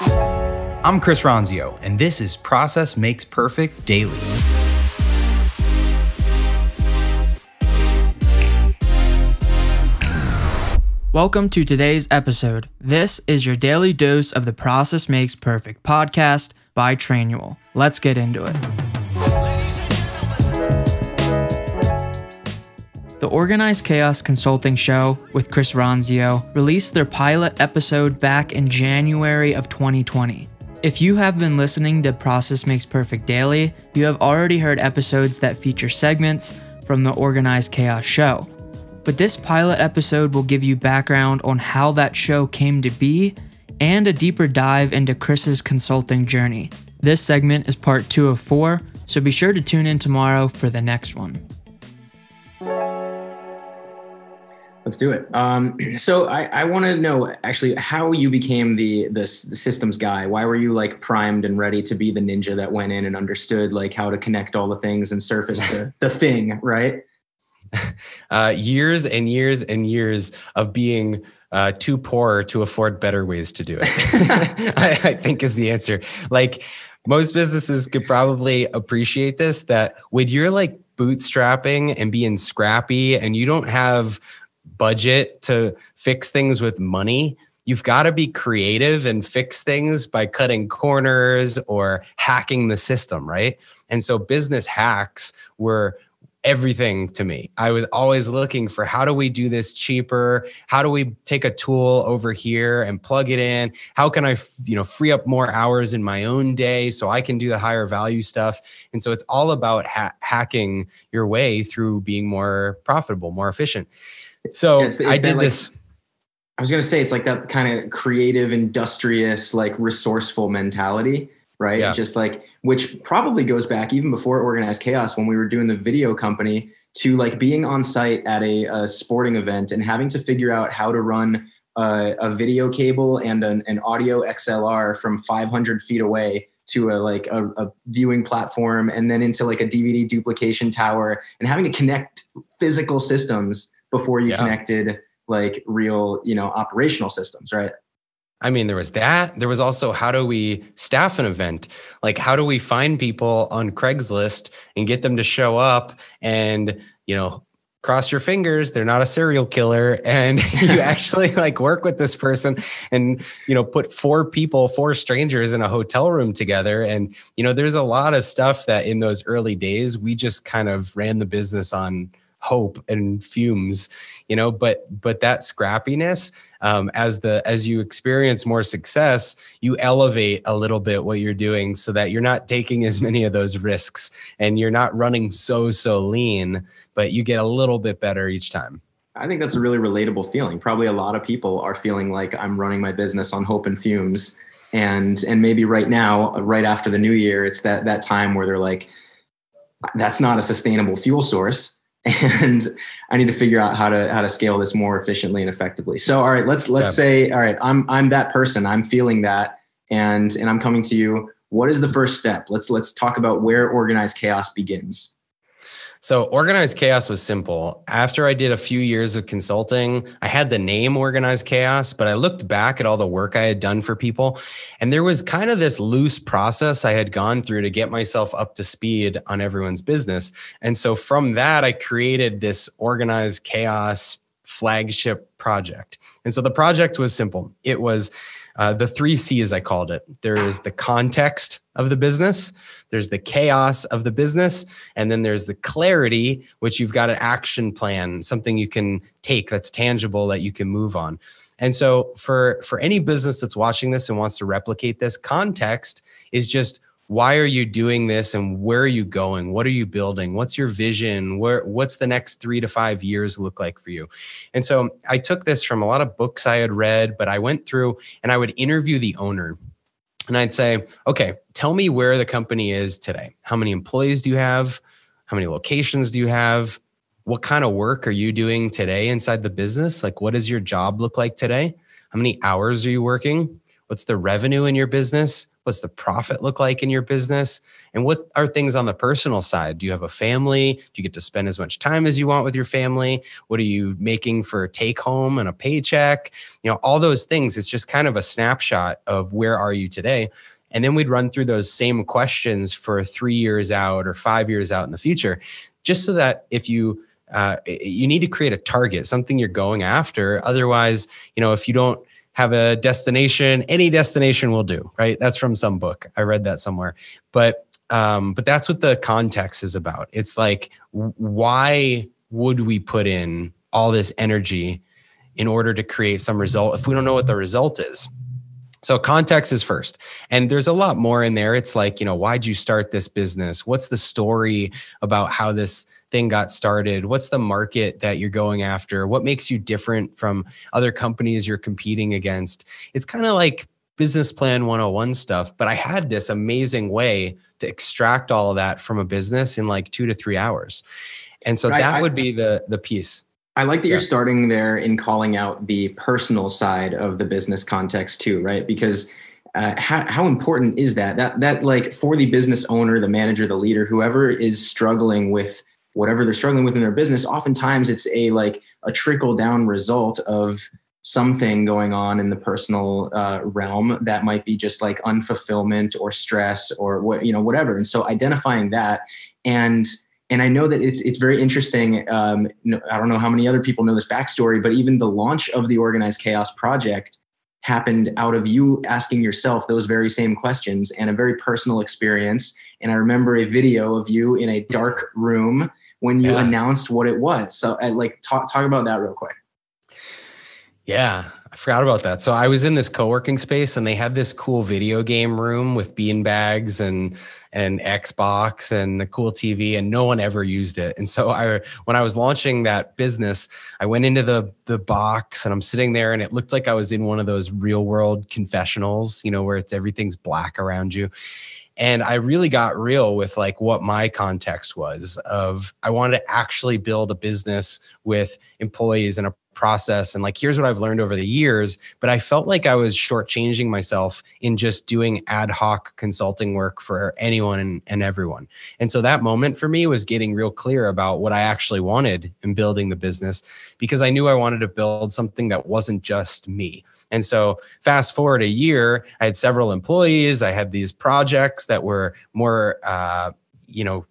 I'm Chris Ronzio, and this is Process Makes Perfect Daily. Welcome to today's episode. This is your daily dose of the Process Makes Perfect podcast by Trainual. Let's get into it. The Organized Chaos Consulting Show with Chris Ronzio released their pilot episode back in January of 2020. If you have been listening to Process Makes Perfect Daily, you have already heard episodes that feature segments from the Organized Chaos Show. But this pilot episode will give you background on how that show came to be and a deeper dive into Chris's consulting journey. This segment is part two of four, so be sure to tune in tomorrow for the next one. Let's do it. Um, so I, I want to know actually how you became the, the the systems guy. Why were you like primed and ready to be the ninja that went in and understood like how to connect all the things and surface the, the thing, right? Uh, years and years and years of being uh, too poor to afford better ways to do it. I, I think is the answer. Like most businesses could probably appreciate this that when you're like bootstrapping and being scrappy and you don't have budget to fix things with money, you've got to be creative and fix things by cutting corners or hacking the system, right? And so business hacks were everything to me. I was always looking for how do we do this cheaper? How do we take a tool over here and plug it in? How can I, you know, free up more hours in my own day so I can do the higher value stuff? And so it's all about ha- hacking your way through being more profitable, more efficient. So it's, it's I did like, this. I was going to say it's like that kind of creative, industrious, like resourceful mentality, right? Yeah. Just like which probably goes back even before organized chaos when we were doing the video company to like being on site at a, a sporting event and having to figure out how to run a, a video cable and an, an, audio XLR from 500 feet away to a like a, a, viewing platform and then into like a DVD duplication tower and having to connect physical systems before you yeah. connected like real, you know, operational systems, right? I mean, there was that. There was also how do we staff an event? Like, how do we find people on Craigslist and get them to show up and, you know, cross your fingers they're not a serial killer and you actually like work with this person and you know put four people four strangers in a hotel room together and you know there's a lot of stuff that in those early days we just kind of ran the business on hope and fumes you know but but that scrappiness um, as the as you experience more success you elevate a little bit what you're doing so that you're not taking as many of those risks and you're not running so so lean but you get a little bit better each time I think that's a really relatable feeling. Probably a lot of people are feeling like I'm running my business on hope and fumes. And and maybe right now, right after the new year, it's that that time where they're like, that's not a sustainable fuel source and I need to figure out how to how to scale this more efficiently and effectively. So all right, let's let's yeah. say all right, I'm I'm that person. I'm feeling that and and I'm coming to you. What is the first step? Let's let's talk about where organized chaos begins. So, organized chaos was simple. After I did a few years of consulting, I had the name organized chaos, but I looked back at all the work I had done for people. And there was kind of this loose process I had gone through to get myself up to speed on everyone's business. And so, from that, I created this organized chaos flagship project. And so, the project was simple it was uh, the three C's, I called it. There is the context of the business, there's the chaos of the business, and then there's the clarity, which you've got an action plan, something you can take that's tangible that you can move on. And so for for any business that's watching this and wants to replicate this, context is just why are you doing this and where are you going? What are you building? What's your vision? Where what's the next 3 to 5 years look like for you? And so i took this from a lot of books i had read but i went through and i would interview the owner. And i'd say okay tell me where the company is today. How many employees do you have? How many locations do you have? What kind of work are you doing today inside the business? Like what does your job look like today? How many hours are you working? What's the revenue in your business What's the profit look like in your business? And what are things on the personal side? Do you have a family? Do you get to spend as much time as you want with your family? What are you making for take home and a paycheck? You know, all those things. It's just kind of a snapshot of where are you today. And then we'd run through those same questions for three years out or five years out in the future, just so that if you uh, you need to create a target, something you're going after. Otherwise, you know, if you don't have a destination, any destination will do, right? That's from some book. I read that somewhere. But um, but that's what the context is about. It's like, why would we put in all this energy in order to create some result if we don't know what the result is? So context is first. And there's a lot more in there. It's like, you know, why'd you start this business? What's the story about how this thing got started? What's the market that you're going after? What makes you different from other companies you're competing against? It's kind of like business plan 101 stuff, but I had this amazing way to extract all of that from a business in like 2 to 3 hours. And so right. that would be the the piece. I like that yeah. you're starting there in calling out the personal side of the business context too, right? Because uh, how, how important is that? That that like for the business owner, the manager, the leader, whoever is struggling with whatever they're struggling with in their business, oftentimes it's a like a trickle down result of something going on in the personal uh, realm that might be just like unfulfillment or stress or what you know whatever. And so identifying that and and I know that it's it's very interesting. Um, I don't know how many other people know this backstory, but even the launch of the Organized Chaos project happened out of you asking yourself those very same questions and a very personal experience. And I remember a video of you in a dark room when you yeah. announced what it was. So, uh, like, talk talk about that real quick. Yeah, I forgot about that. So I was in this co-working space and they had this cool video game room with bean bags and and Xbox and a cool TV and no one ever used it. And so I when I was launching that business, I went into the the box and I'm sitting there and it looked like I was in one of those real world confessionals, you know, where it's everything's black around you and i really got real with like what my context was of i wanted to actually build a business with employees and a process and like here's what I've learned over the years. But I felt like I was shortchanging myself in just doing ad hoc consulting work for anyone and, and everyone. And so that moment for me was getting real clear about what I actually wanted in building the business because I knew I wanted to build something that wasn't just me. And so fast forward a year, I had several employees, I had these projects that were more uh, you know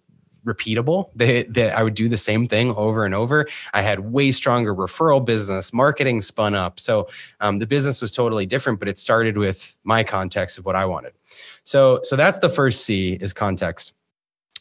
repeatable. That I would do the same thing over and over. I had way stronger referral business, marketing spun up. So um, the business was totally different, but it started with my context of what I wanted. So so that's the first C is context.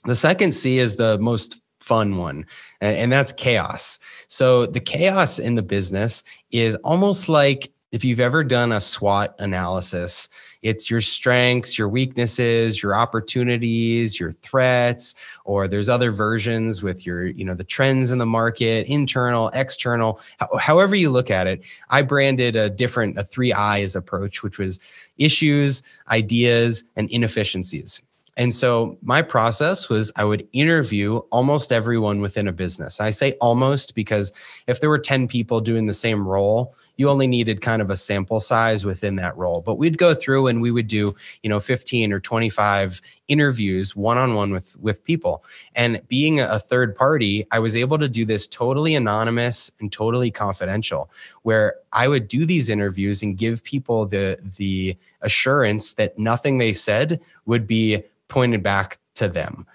The second C is the most fun one, and that's chaos. So the chaos in the business is almost like if you've ever done a SWOT analysis, it's your strengths, your weaknesses, your opportunities, your threats, or there's other versions with your, you know, the trends in the market, internal, external, however you look at it. I branded a different, a three eyes approach, which was issues, ideas, and inefficiencies. And so my process was I would interview almost everyone within a business. I say almost because if there were 10 people doing the same role, you only needed kind of a sample size within that role. But we'd go through and we would do, you know, 15 or 25 interviews one-on-one with with people. And being a third party, I was able to do this totally anonymous and totally confidential where I would do these interviews and give people the the assurance that nothing they said would be pointed back to them.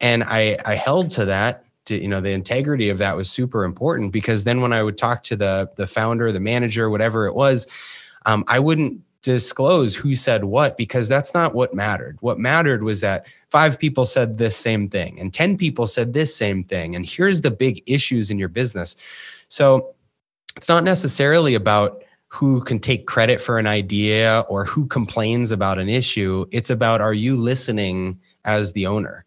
And I, I held to that to, you know, the integrity of that was super important because then when I would talk to the, the founder, the manager, whatever it was, um, I wouldn't disclose who said what because that's not what mattered. What mattered was that five people said this same thing and 10 people said this same thing. And here's the big issues in your business. So it's not necessarily about who can take credit for an idea or who complains about an issue. It's about are you listening as the owner?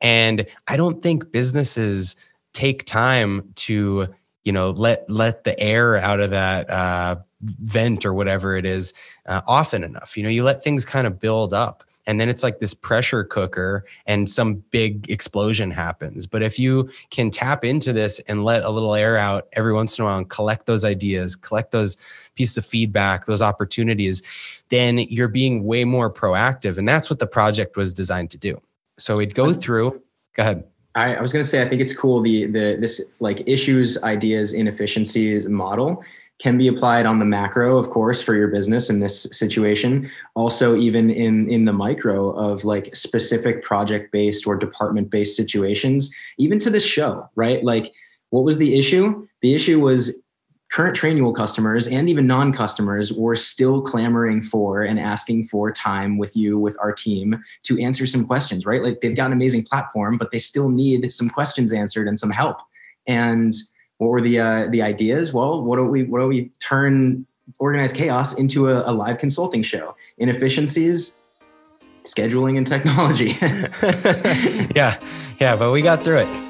And I don't think businesses take time to you know let let the air out of that uh, vent or whatever it is uh, often enough you know you let things kind of build up and then it's like this pressure cooker and some big explosion happens but if you can tap into this and let a little air out every once in a while and collect those ideas collect those pieces of feedback those opportunities then you're being way more proactive. And that's what the project was designed to do. So we'd go through go ahead. I, I was going to say I think it's cool the the this like issues ideas inefficiencies model can be applied on the macro of course for your business in this situation. Also even in in the micro of like specific project based or department based situations even to this show right? Like what was the issue? The issue was current trainual customers and even non-customers were still clamoring for and asking for time with you with our team to answer some questions right like they've got an amazing platform but they still need some questions answered and some help and what were the uh, the ideas? Well, what do we what do we turn organized chaos into a, a live consulting show? Inefficiencies, scheduling, and technology. yeah, yeah, but we got through it.